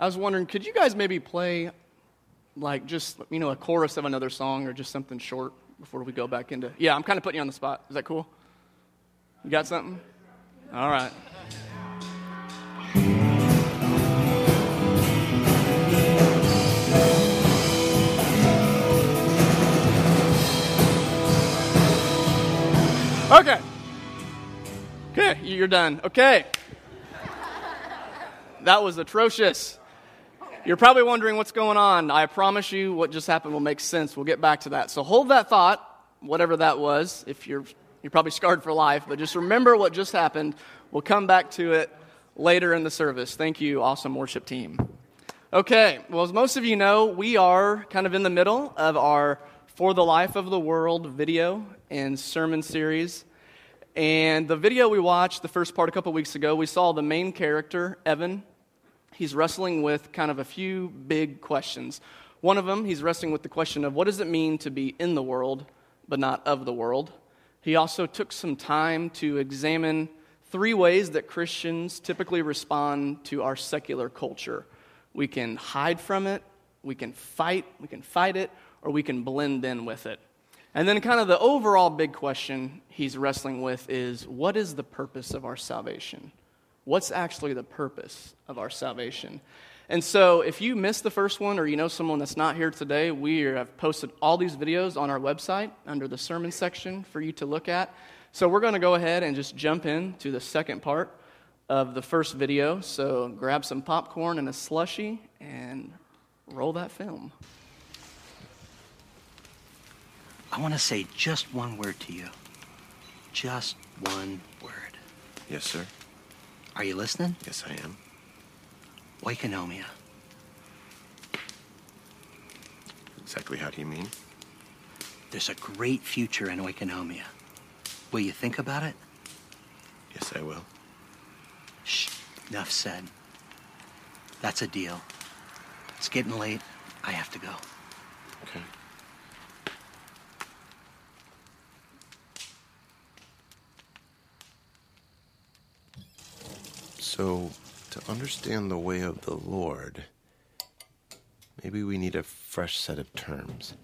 I was wondering, could you guys maybe play like just, you know, a chorus of another song or just something short before we go back into. Yeah, I'm kind of putting you on the spot. Is that cool? You got something? All right. Okay. Okay, you're done. Okay. That was atrocious. You're probably wondering what's going on. I promise you, what just happened will make sense. We'll get back to that. So hold that thought, whatever that was. If you're, you're probably scarred for life, but just remember what just happened. We'll come back to it later in the service. Thank you, awesome worship team. Okay, well, as most of you know, we are kind of in the middle of our For the Life of the World video and sermon series. And the video we watched, the first part a couple weeks ago, we saw the main character, Evan. He's wrestling with kind of a few big questions. One of them, he's wrestling with the question of what does it mean to be in the world, but not of the world? He also took some time to examine three ways that Christians typically respond to our secular culture. We can hide from it, we can fight, we can fight it, or we can blend in with it. And then, kind of the overall big question he's wrestling with is what is the purpose of our salvation? What's actually the purpose of our salvation? And so, if you missed the first one or you know someone that's not here today, we have posted all these videos on our website under the sermon section for you to look at. So, we're going to go ahead and just jump in to the second part of the first video. So, grab some popcorn and a slushy and roll that film. I want to say just one word to you. Just one word. Yes, sir. Are you listening? Yes, I am. Oikonomia. Exactly how do you mean? There's a great future in oikonomia. Will you think about it? Yes, I will. Shh. Enough said. That's a deal. It's getting late. I have to go. Okay. So, to understand the way of the Lord, maybe we need a fresh set of terms,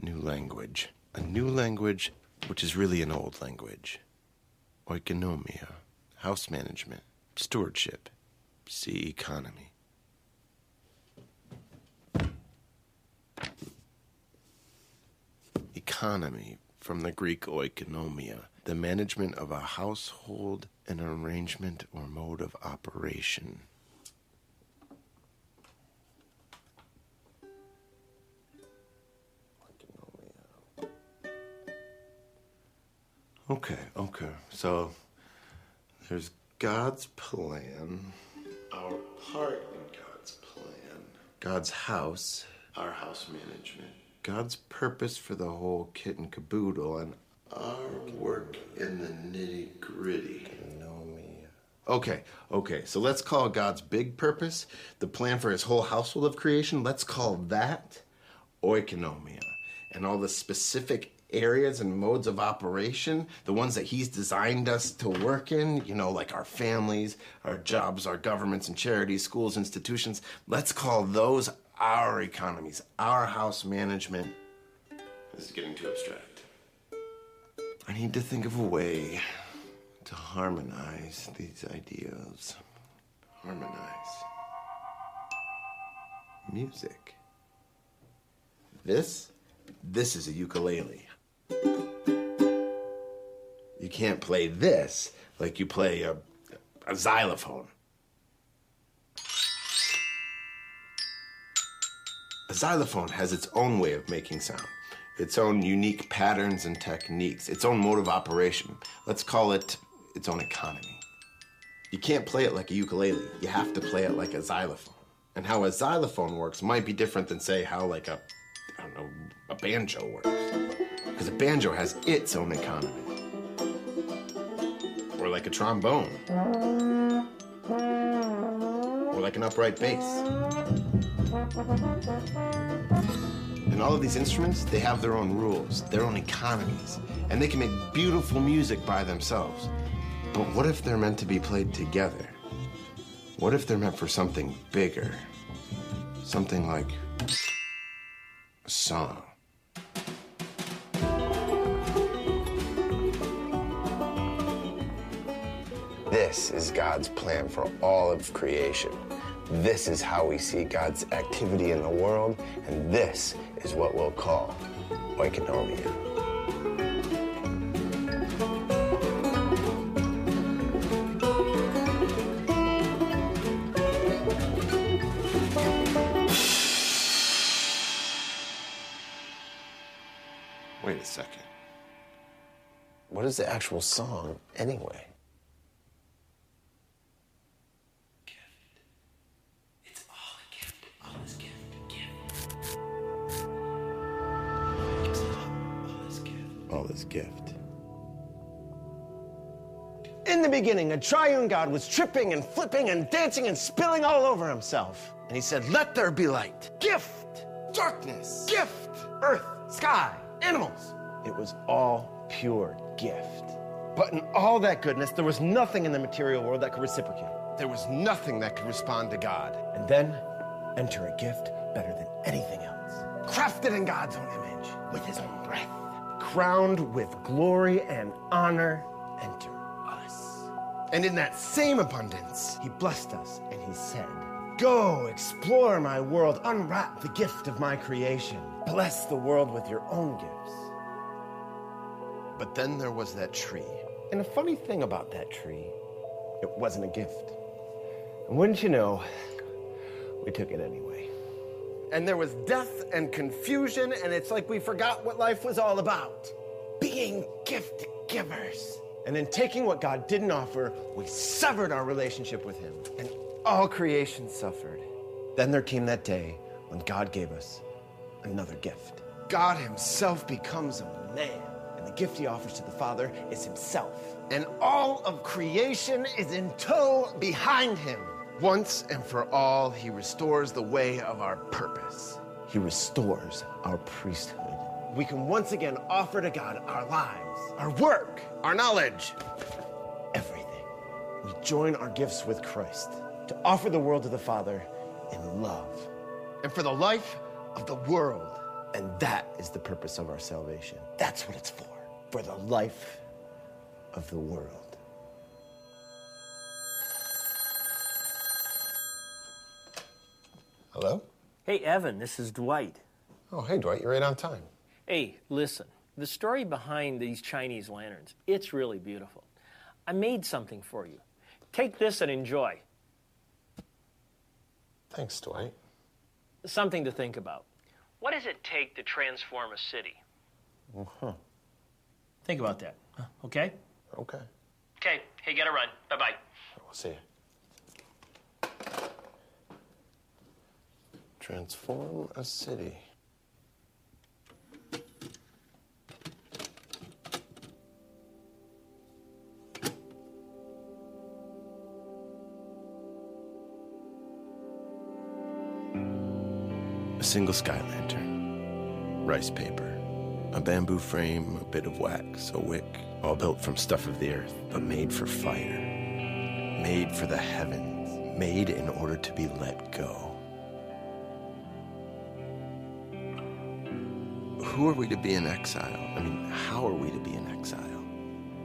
a new language. A new language which is really an old language. Oikonomia, house management, stewardship, see economy. Economy, from the Greek oikonomia, the management of a household, an arrangement or mode of operation. Okay, okay. So there's God's plan, our part in God's plan, God's house, our house management, God's purpose for the whole kit and caboodle, and our work in the nitty gritty. Okay, okay. So let's call God's big purpose, the plan for his whole household of creation, let's call that oikonomia. And all the specific areas and modes of operation, the ones that he's designed us to work in, you know, like our families, our jobs, our governments and charities, schools, institutions, let's call those our economies, our house management. This is getting too abstract. I need to think of a way to harmonize these ideas. Harmonize. Music. This, this is a ukulele. You can't play this like you play a, a xylophone. A xylophone has its own way of making sound, its own unique patterns and techniques, its own mode of operation. Let's call it its own economy. You can't play it like a ukulele, you have to play it like a xylophone. And how a xylophone works might be different than, say, how, like, a, I don't know, a banjo works. Because a banjo has its own economy. Or like a trombone. Or like an upright bass. And all of these instruments, they have their own rules, their own economies, and they can make beautiful music by themselves. But what if they're meant to be played together? What if they're meant for something bigger? Something like a song. This is God's plan for all of creation. This is how we see God's activity in the world, and this is what we'll call oikonomia. Wait a second. What is the actual song, anyway? Gift. Gift. In the beginning, a triune God was tripping and flipping and dancing and spilling all over himself. And he said, Let there be light. Gift. Darkness. Gift. Earth. Sky. Animals. It was all pure gift. But in all that goodness, there was nothing in the material world that could reciprocate. There was nothing that could respond to God. And then enter a gift better than anything else. Crafted in God's own image, with his own breath. Crowned with glory and honor, enter us. And in that same abundance, he blessed us and he said, Go explore my world, unwrap the gift of my creation, bless the world with your own gifts. But then there was that tree. And a funny thing about that tree, it wasn't a gift. And wouldn't you know, we took it anyway. And there was death and confusion, and it's like we forgot what life was all about being gift givers. And in taking what God didn't offer, we severed our relationship with Him, and all creation suffered. Then there came that day when God gave us another gift. God Himself becomes a man, and the gift He offers to the Father is Himself. And all of creation is in tow behind Him. Once and for all, He restores the way of our purpose. He restores our priesthood. We can once again offer to God our lives, our work, our knowledge, everything. We join our gifts with Christ to offer the world to the Father in love and for the life of the world. And that is the purpose of our salvation. That's what it's for. For the life of the world. Hello? Hey, Evan, this is Dwight. Oh, hey, Dwight, you're right on time. Hey, listen, the story behind these Chinese lanterns, it's really beautiful. I made something for you. Take this and enjoy. Thanks, Dwight. Something to think about. What does it take to transform a city? Uh-huh. Think about that, okay? Okay. Okay, hey, gotta run. Bye bye. We'll see you. Transform a city. A single sky lantern, rice paper, a bamboo frame, a bit of wax, a wick, all built from stuff of the earth, but made for fire, made for the heavens, made in order to be let go. Who are we to be in exile? I mean, how are we to be in exile?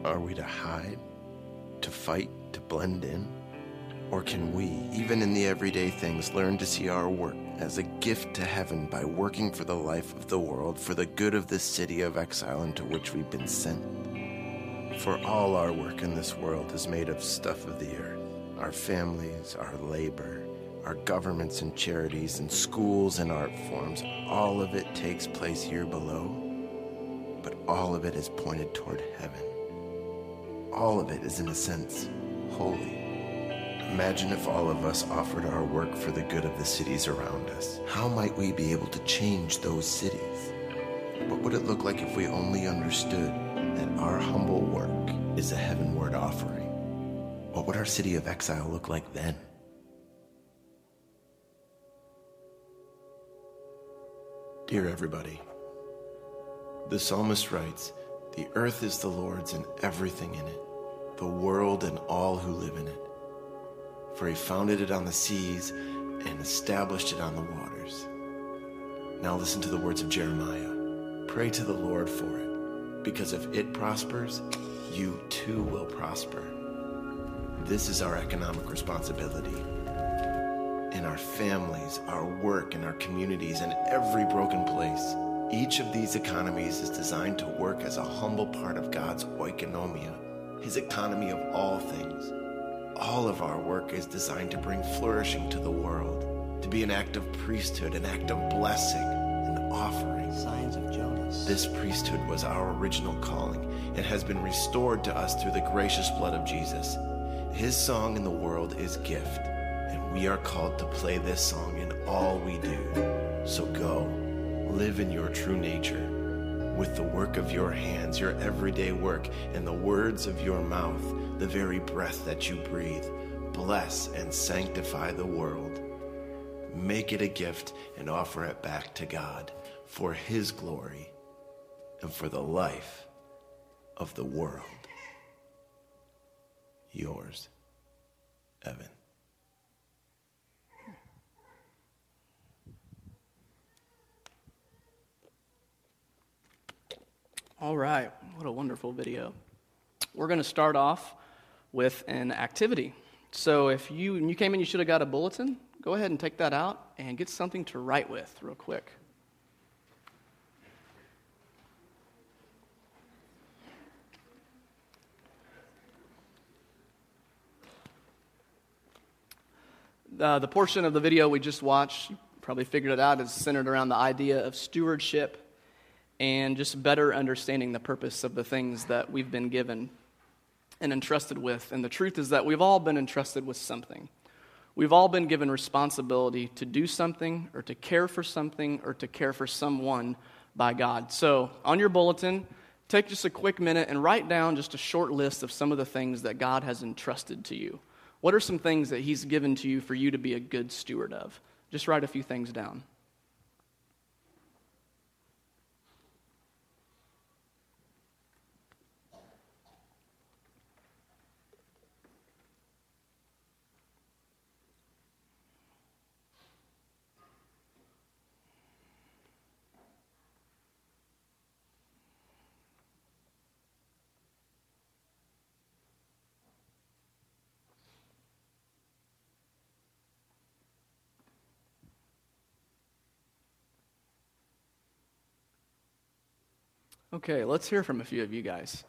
Are we to hide, to fight, to blend in? Or can we, even in the everyday things, learn to see our work as a gift to heaven by working for the life of the world, for the good of this city of exile into which we've been sent? For all our work in this world is made of stuff of the earth our families, our labor, our governments and charities, and schools and art forms. All of it takes place here below, but all of it is pointed toward heaven. All of it is, in a sense, holy. Imagine if all of us offered our work for the good of the cities around us. How might we be able to change those cities? What would it look like if we only understood that our humble work is a heavenward offering? What would our city of exile look like then? Dear everybody, the psalmist writes, The earth is the Lord's and everything in it, the world and all who live in it. For he founded it on the seas and established it on the waters. Now listen to the words of Jeremiah. Pray to the Lord for it, because if it prospers, you too will prosper. This is our economic responsibility. In our families, our work, and our communities, in every broken place. Each of these economies is designed to work as a humble part of God's oikonomia, his economy of all things. All of our work is designed to bring flourishing to the world, to be an act of priesthood, an act of blessing, an offering. Signs of Jonas. This priesthood was our original calling and has been restored to us through the gracious blood of Jesus. His song in the world is gift, we are called to play this song in all we do. So go, live in your true nature, with the work of your hands, your everyday work, and the words of your mouth, the very breath that you breathe. Bless and sanctify the world. Make it a gift and offer it back to God for His glory and for the life of the world. Yours, Evan. All right, what a wonderful video. We're going to start off with an activity. So if you you came in, you should have got a bulletin. Go ahead and take that out and get something to write with real quick. Uh, the portion of the video we just watched, probably figured it out, is centered around the idea of stewardship and just better understanding the purpose of the things that we've been given and entrusted with. And the truth is that we've all been entrusted with something. We've all been given responsibility to do something or to care for something or to care for someone by God. So, on your bulletin, take just a quick minute and write down just a short list of some of the things that God has entrusted to you. What are some things that He's given to you for you to be a good steward of? Just write a few things down. Okay, let's hear from a few of you guys.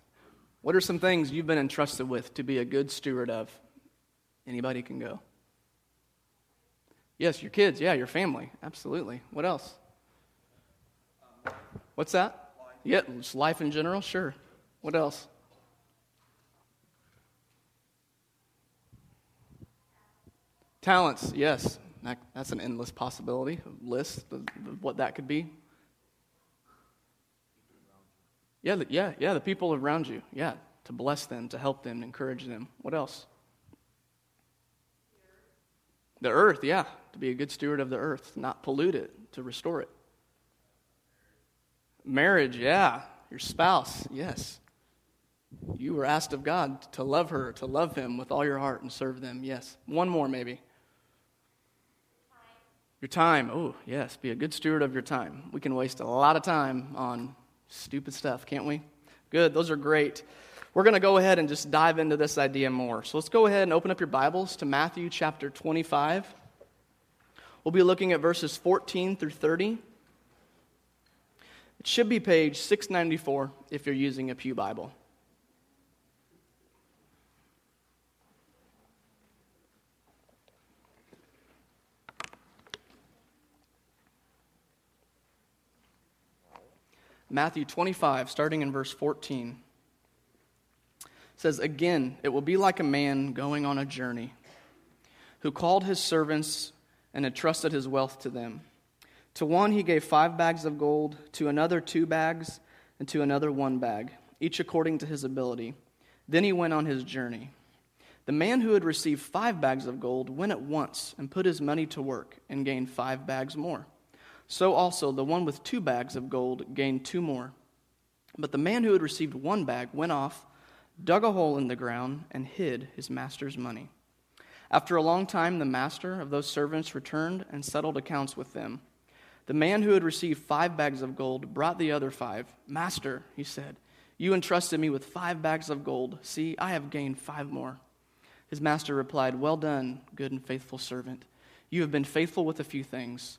What are some things you've been entrusted with to be a good steward of? Anybody can go. Yes, your kids. Yeah, your family. Absolutely. What else? What's that? Yeah, just life in general. Sure. What else? Talents. Yes, that, that's an endless possibility list of what that could be. Yeah, the, yeah, yeah, the people around you. Yeah, to bless them, to help them, encourage them. What else? The earth, yeah, to be a good steward of the earth, not pollute it, to restore it. Marriage, yeah, your spouse, yes. You were asked of God to love her, to love him with all your heart and serve them, yes. One more, maybe. Your time, oh, yes, be a good steward of your time. We can waste a lot of time on Stupid stuff, can't we? Good, those are great. We're going to go ahead and just dive into this idea more. So let's go ahead and open up your Bibles to Matthew chapter 25. We'll be looking at verses 14 through 30. It should be page 694 if you're using a Pew Bible. Matthew 25, starting in verse 14, says, Again, it will be like a man going on a journey who called his servants and entrusted his wealth to them. To one he gave five bags of gold, to another two bags, and to another one bag, each according to his ability. Then he went on his journey. The man who had received five bags of gold went at once and put his money to work and gained five bags more. So also the one with two bags of gold gained two more. But the man who had received one bag went off, dug a hole in the ground, and hid his master's money. After a long time, the master of those servants returned and settled accounts with them. The man who had received five bags of gold brought the other five. Master, he said, you entrusted me with five bags of gold. See, I have gained five more. His master replied, Well done, good and faithful servant. You have been faithful with a few things.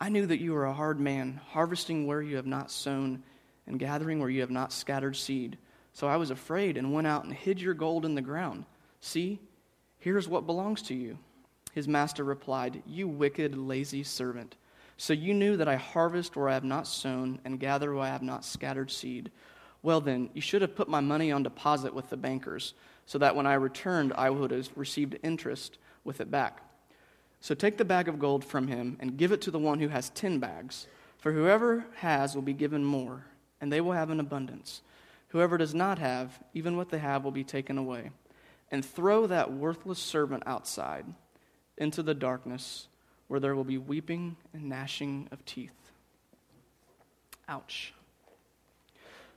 I knew that you are a hard man, harvesting where you have not sown and gathering where you have not scattered seed. So I was afraid and went out and hid your gold in the ground. See, here is what belongs to you. His master replied, You wicked, lazy servant. So you knew that I harvest where I have not sown and gather where I have not scattered seed. Well, then, you should have put my money on deposit with the bankers, so that when I returned, I would have received interest with it back. So take the bag of gold from him and give it to the one who has ten bags. For whoever has will be given more, and they will have an abundance. Whoever does not have, even what they have will be taken away and throw that worthless servant outside into the darkness where there will be weeping and gnashing of teeth. Ouch.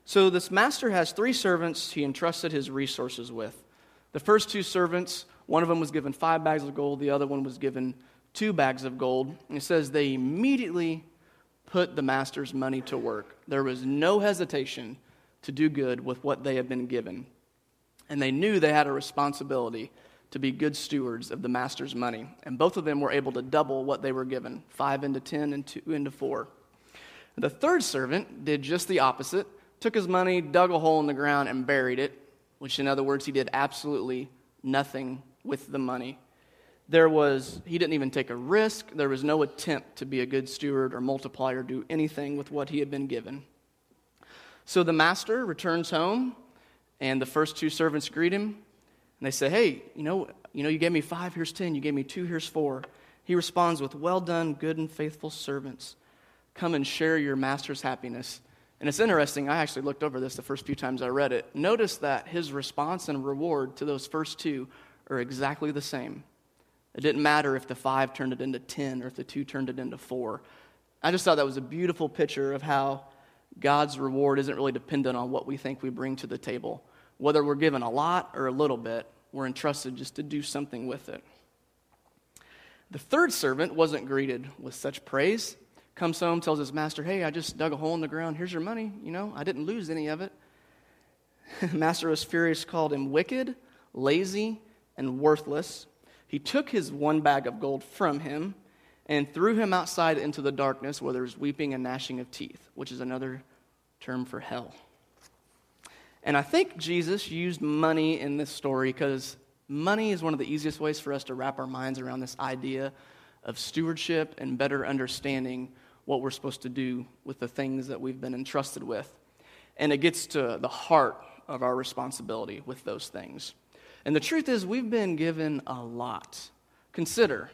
So, this master has three servants he entrusted his resources with. The first two servants, one of them was given five bags of gold, the other one was given two bags of gold. And it says they immediately put the master's money to work. There was no hesitation to do good with what they had been given and they knew they had a responsibility to be good stewards of the master's money. And both of them were able to double what they were given five into ten and two into four. The third servant did just the opposite took his money, dug a hole in the ground, and buried it, which, in other words, he did absolutely nothing with the money. There was, he didn't even take a risk. There was no attempt to be a good steward or multiply or do anything with what he had been given. So the master returns home and the first two servants greet him, and they say, Hey, you know, you know, you gave me five, here's ten. You gave me two, here's four. He responds with, Well done, good and faithful servants. Come and share your master's happiness. And it's interesting, I actually looked over this the first few times I read it. Notice that his response and reward to those first two are exactly the same. It didn't matter if the five turned it into 10 or if the two turned it into four. I just thought that was a beautiful picture of how God's reward isn't really dependent on what we think we bring to the table, whether we're given a lot or a little bit, we're entrusted just to do something with it. The third servant wasn't greeted with such praise. Comes home, tells his master, Hey, I just dug a hole in the ground. Here's your money. You know, I didn't lose any of it. master was furious, called him wicked, lazy, and worthless. He took his one bag of gold from him and threw him outside into the darkness where there's weeping and gnashing of teeth, which is another term for hell. And I think Jesus used money in this story because money is one of the easiest ways for us to wrap our minds around this idea of stewardship and better understanding what we're supposed to do with the things that we've been entrusted with. And it gets to the heart of our responsibility with those things. And the truth is, we've been given a lot. Consider,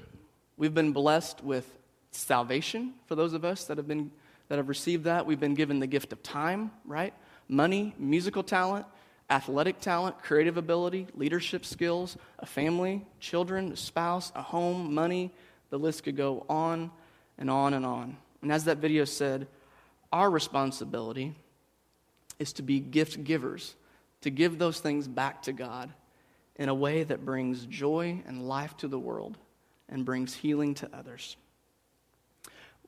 we've been blessed with salvation for those of us that have been that have received that. We've been given the gift of time, right? money, musical talent, athletic talent, creative ability, leadership skills, a family, children, a spouse, a home, money. The list could go on and on and on. And as that video said, our responsibility is to be gift givers, to give those things back to God in a way that brings joy and life to the world and brings healing to others.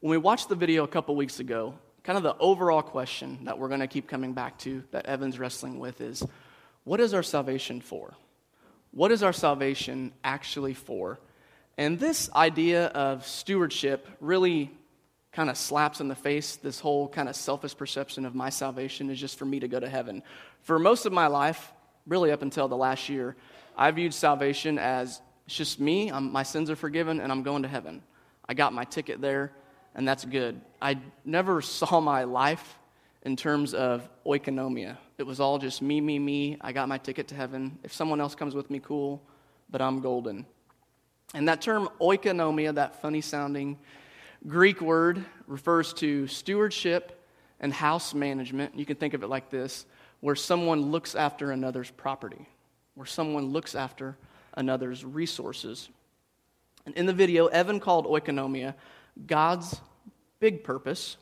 When we watched the video a couple weeks ago, kind of the overall question that we're going to keep coming back to that Evan's wrestling with is what is our salvation for? What is our salvation actually for? And this idea of stewardship really kind of slaps in the face this whole kind of selfish perception of my salvation is just for me to go to heaven. For most of my life, really up until the last year, I viewed salvation as it's just me, I'm, my sins are forgiven, and I'm going to heaven. I got my ticket there and that's good. I never saw my life in terms of oikonomia. It was all just me, me, me. I got my ticket to heaven. If someone else comes with me, cool, but I'm golden. And that term oikonomia, that funny sounding Greek word refers to stewardship and house management. You can think of it like this where someone looks after another's property, where someone looks after another's resources. And in the video, Evan called oikonomia God's big purpose,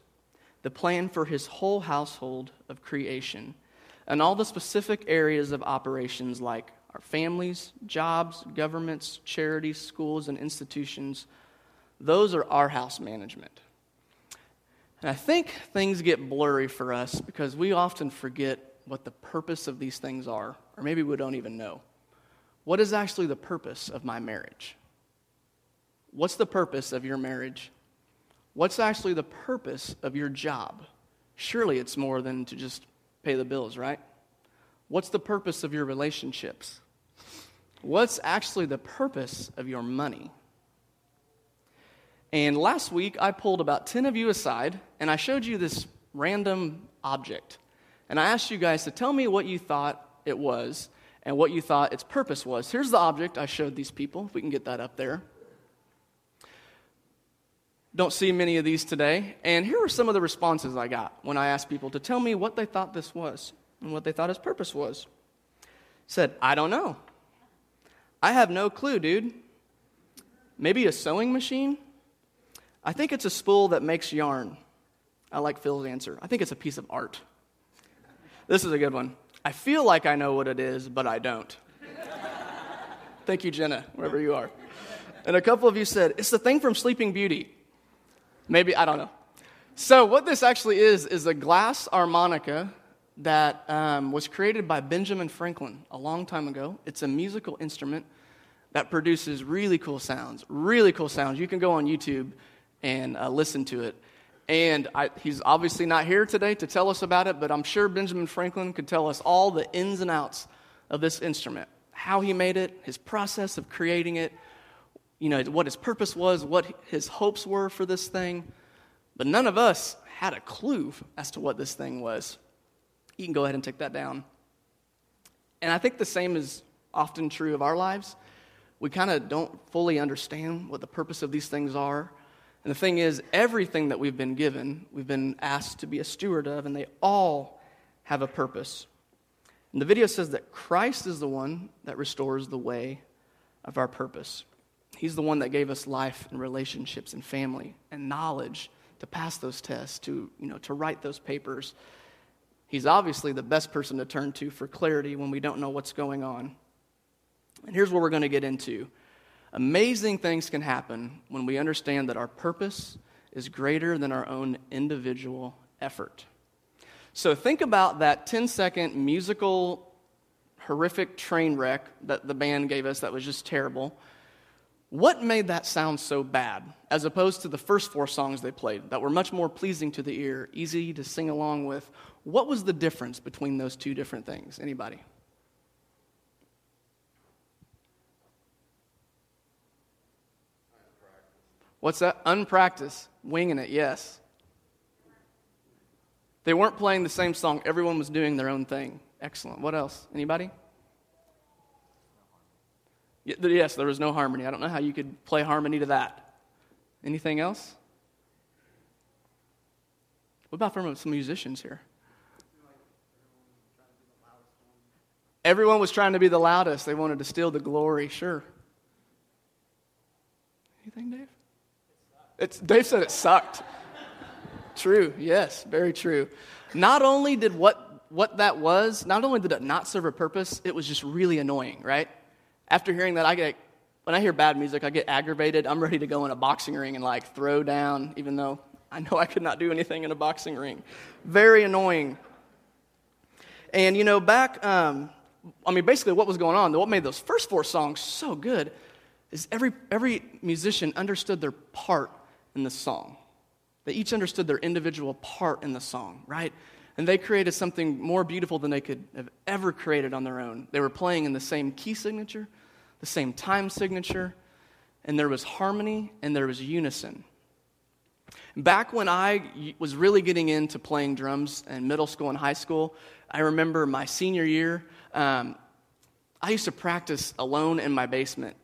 the plan for his whole household of creation, and all the specific areas of operations like our families, jobs, governments, charities, schools, and institutions. Those are our house management. And I think things get blurry for us because we often forget what the purpose of these things are, or maybe we don't even know. What is actually the purpose of my marriage? What's the purpose of your marriage? What's actually the purpose of your job? Surely it's more than to just pay the bills, right? What's the purpose of your relationships? What's actually the purpose of your money? And last week, I pulled about 10 of you aside and I showed you this random object. And I asked you guys to tell me what you thought it was and what you thought its purpose was. Here's the object I showed these people, if we can get that up there. Don't see many of these today. And here are some of the responses I got when I asked people to tell me what they thought this was and what they thought its purpose was. Said, I don't know. I have no clue, dude. Maybe a sewing machine? I think it's a spool that makes yarn. I like Phil's answer. I think it's a piece of art. This is a good one. I feel like I know what it is, but I don't. Thank you, Jenna, wherever you are. And a couple of you said, it's the thing from Sleeping Beauty. Maybe, I don't know. So, what this actually is, is a glass harmonica that um, was created by Benjamin Franklin a long time ago. It's a musical instrument that produces really cool sounds. Really cool sounds. You can go on YouTube and uh, listen to it. And I, he's obviously not here today to tell us about it, but I'm sure Benjamin Franklin could tell us all the ins and outs of this instrument how he made it, his process of creating it, you know, what his purpose was, what his hopes were for this thing. But none of us had a clue as to what this thing was. You can go ahead and take that down. And I think the same is often true of our lives. We kind of don't fully understand what the purpose of these things are. And the thing is, everything that we've been given, we've been asked to be a steward of, and they all have a purpose. And the video says that Christ is the one that restores the way of our purpose. He's the one that gave us life and relationships and family and knowledge to pass those tests, to, you know, to write those papers. He's obviously the best person to turn to for clarity when we don't know what's going on. And here's what we're going to get into Amazing things can happen when we understand that our purpose is greater than our own individual effort. So think about that 10 second musical, horrific train wreck that the band gave us that was just terrible. What made that sound so bad, as opposed to the first four songs they played that were much more pleasing to the ear, easy to sing along with? What was the difference between those two different things? Anybody? What's that? Unpracticed. Winging it, yes. They weren't playing the same song. Everyone was doing their own thing. Excellent. What else? Anybody? Yes, there was no harmony. I don't know how you could play harmony to that. Anything else? What about from some musicians here? Everyone was trying to be the loudest. They wanted to steal the glory. Sure. Anything, Dave? It's, Dave said it sucked. true, yes, very true. Not only did what, what that was, not only did it not serve a purpose, it was just really annoying, right? After hearing that, I get, when I hear bad music, I get aggravated. I'm ready to go in a boxing ring and like throw down, even though I know I could not do anything in a boxing ring. Very annoying. And you know, back, um, I mean, basically what was going on, what made those first four songs so good is every, every musician understood their part in the song. They each understood their individual part in the song, right? And they created something more beautiful than they could have ever created on their own. They were playing in the same key signature, the same time signature, and there was harmony and there was unison. Back when I was really getting into playing drums in middle school and high school, I remember my senior year, um, I used to practice alone in my basement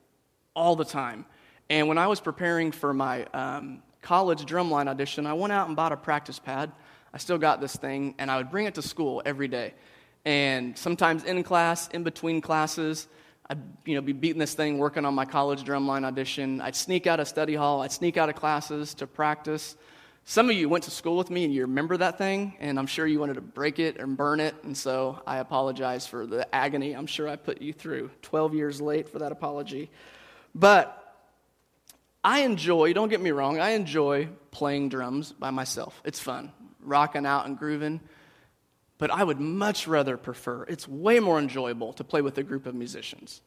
all the time. And when I was preparing for my um, college drumline audition, I went out and bought a practice pad. I still got this thing, and I would bring it to school every day. And sometimes in class, in between classes, I'd you know, be beating this thing, working on my college drumline audition. I'd sneak out of study hall, I'd sneak out of classes to practice. Some of you went to school with me and you remember that thing, and I'm sure you wanted to break it or burn it, and so I apologize for the agony I'm sure I put you through. 12 years late for that apology. But I enjoy, don't get me wrong, I enjoy playing drums by myself. It's fun, rocking out and grooving. But I would much rather prefer, it's way more enjoyable to play with a group of musicians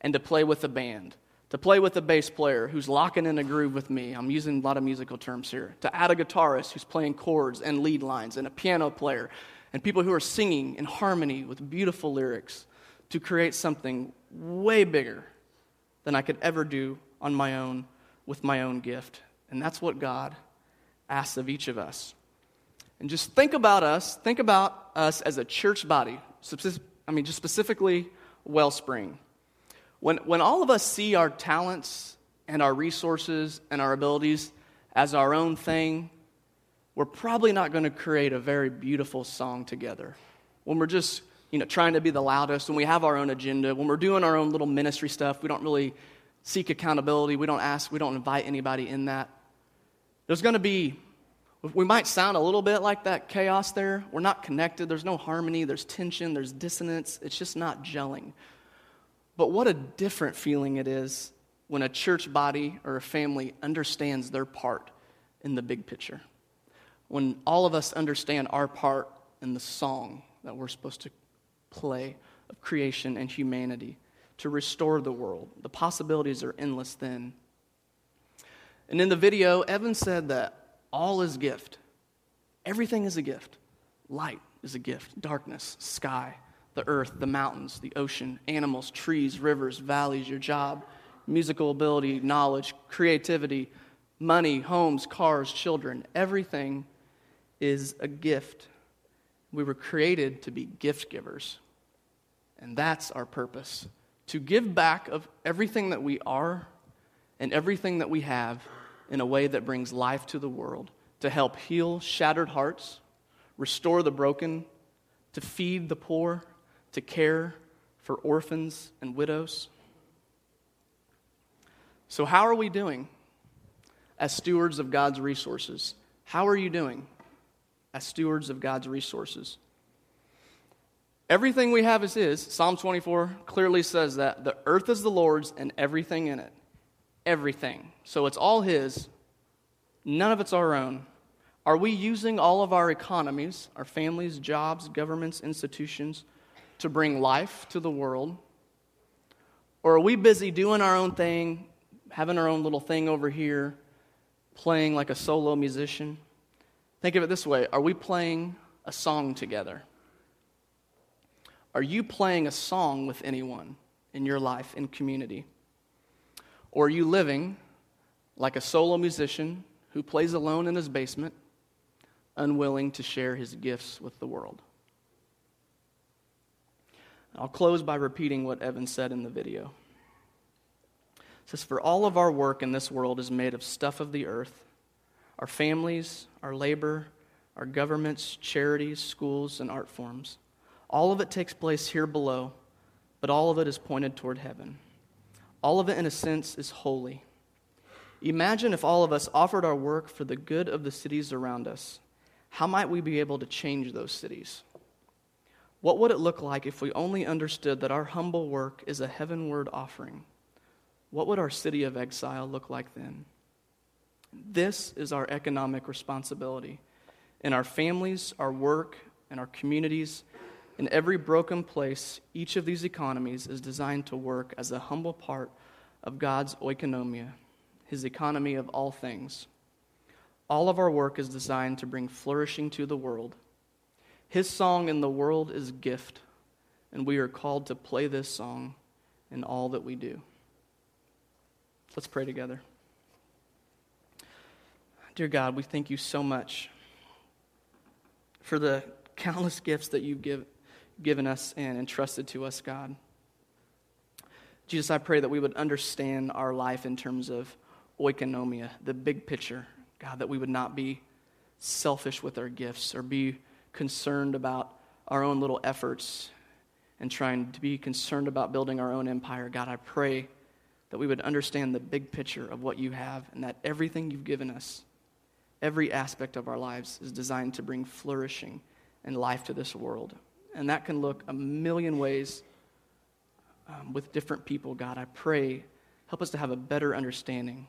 and to play with a band, to play with a bass player who's locking in a groove with me. I'm using a lot of musical terms here. To add a guitarist who's playing chords and lead lines, and a piano player, and people who are singing in harmony with beautiful lyrics to create something way bigger than I could ever do on my own with my own gift. And that's what God asks of each of us. And just think about us, think about us as a church body. I mean, just specifically Wellspring. When, when all of us see our talents and our resources and our abilities as our own thing, we're probably not going to create a very beautiful song together. When we're just you know, trying to be the loudest, when we have our own agenda, when we're doing our own little ministry stuff, we don't really seek accountability, we don't ask, we don't invite anybody in that. There's going to be we might sound a little bit like that chaos there. We're not connected. There's no harmony. There's tension. There's dissonance. It's just not gelling. But what a different feeling it is when a church body or a family understands their part in the big picture. When all of us understand our part in the song that we're supposed to play of creation and humanity to restore the world. The possibilities are endless then. And in the video, Evan said that all is gift. Everything is a gift. Light is a gift, darkness, sky, the earth, the mountains, the ocean, animals, trees, rivers, valleys, your job, musical ability, knowledge, creativity, money, homes, cars, children. Everything is a gift. We were created to be gift givers. And that's our purpose to give back of everything that we are and everything that we have in a way that brings life to the world, to help heal shattered hearts, restore the broken, to feed the poor, to care for orphans and widows. So, how are we doing as stewards of God's resources? How are you doing as stewards of God's resources? Everything we have is His. Psalm 24 clearly says that the earth is the Lord's and everything in it everything. So it's all His, none of it's our own. Are we using all of our economies, our families, jobs, governments, institutions, to bring life to the world? Or are we busy doing our own thing, having our own little thing over here, playing like a solo musician? Think of it this way Are we playing a song together? Are you playing a song with anyone in your life, in community? Or are you living like a solo musician who plays alone in his basement, unwilling to share his gifts with the world? I'll close by repeating what Evan said in the video. It says, For all of our work in this world is made of stuff of the earth our families, our labor, our governments, charities, schools, and art forms. All of it takes place here below, but all of it is pointed toward heaven. All of it, in a sense, is holy. Imagine if all of us offered our work for the good of the cities around us. How might we be able to change those cities? What would it look like if we only understood that our humble work is a heavenward offering? What would our city of exile look like then? This is our economic responsibility. In our families, our work, and our communities, in every broken place, each of these economies is designed to work as a humble part of God's oikonomia, his economy of all things. All of our work is designed to bring flourishing to the world. His song in the world is gift, and we are called to play this song in all that we do. Let's pray together. Dear God, we thank you so much for the countless gifts that you've given given us and entrusted to us, God. Jesus, I pray that we would understand our life in terms of oikonomia, the big picture. God, that we would not be selfish with our gifts or be concerned about our own little efforts and trying to be concerned about building our own empire. God, I pray that we would understand the big picture of what you have and that everything you've given us, every aspect of our lives, is designed to bring flourishing and life to this world. And that can look a million ways um, with different people, God. I pray, help us to have a better understanding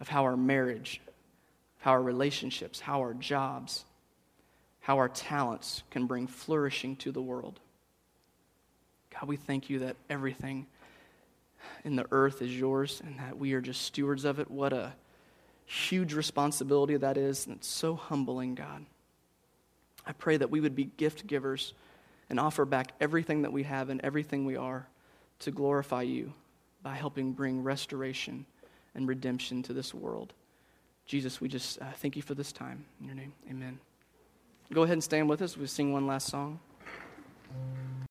of how our marriage, how our relationships, how our jobs, how our talents can bring flourishing to the world. God, we thank you that everything in the earth is yours and that we are just stewards of it. What a huge responsibility that is, and it's so humbling, God. I pray that we would be gift givers and offer back everything that we have and everything we are to glorify you by helping bring restoration and redemption to this world. Jesus, we just uh, thank you for this time. In your name, amen. Go ahead and stand with us. We'll sing one last song.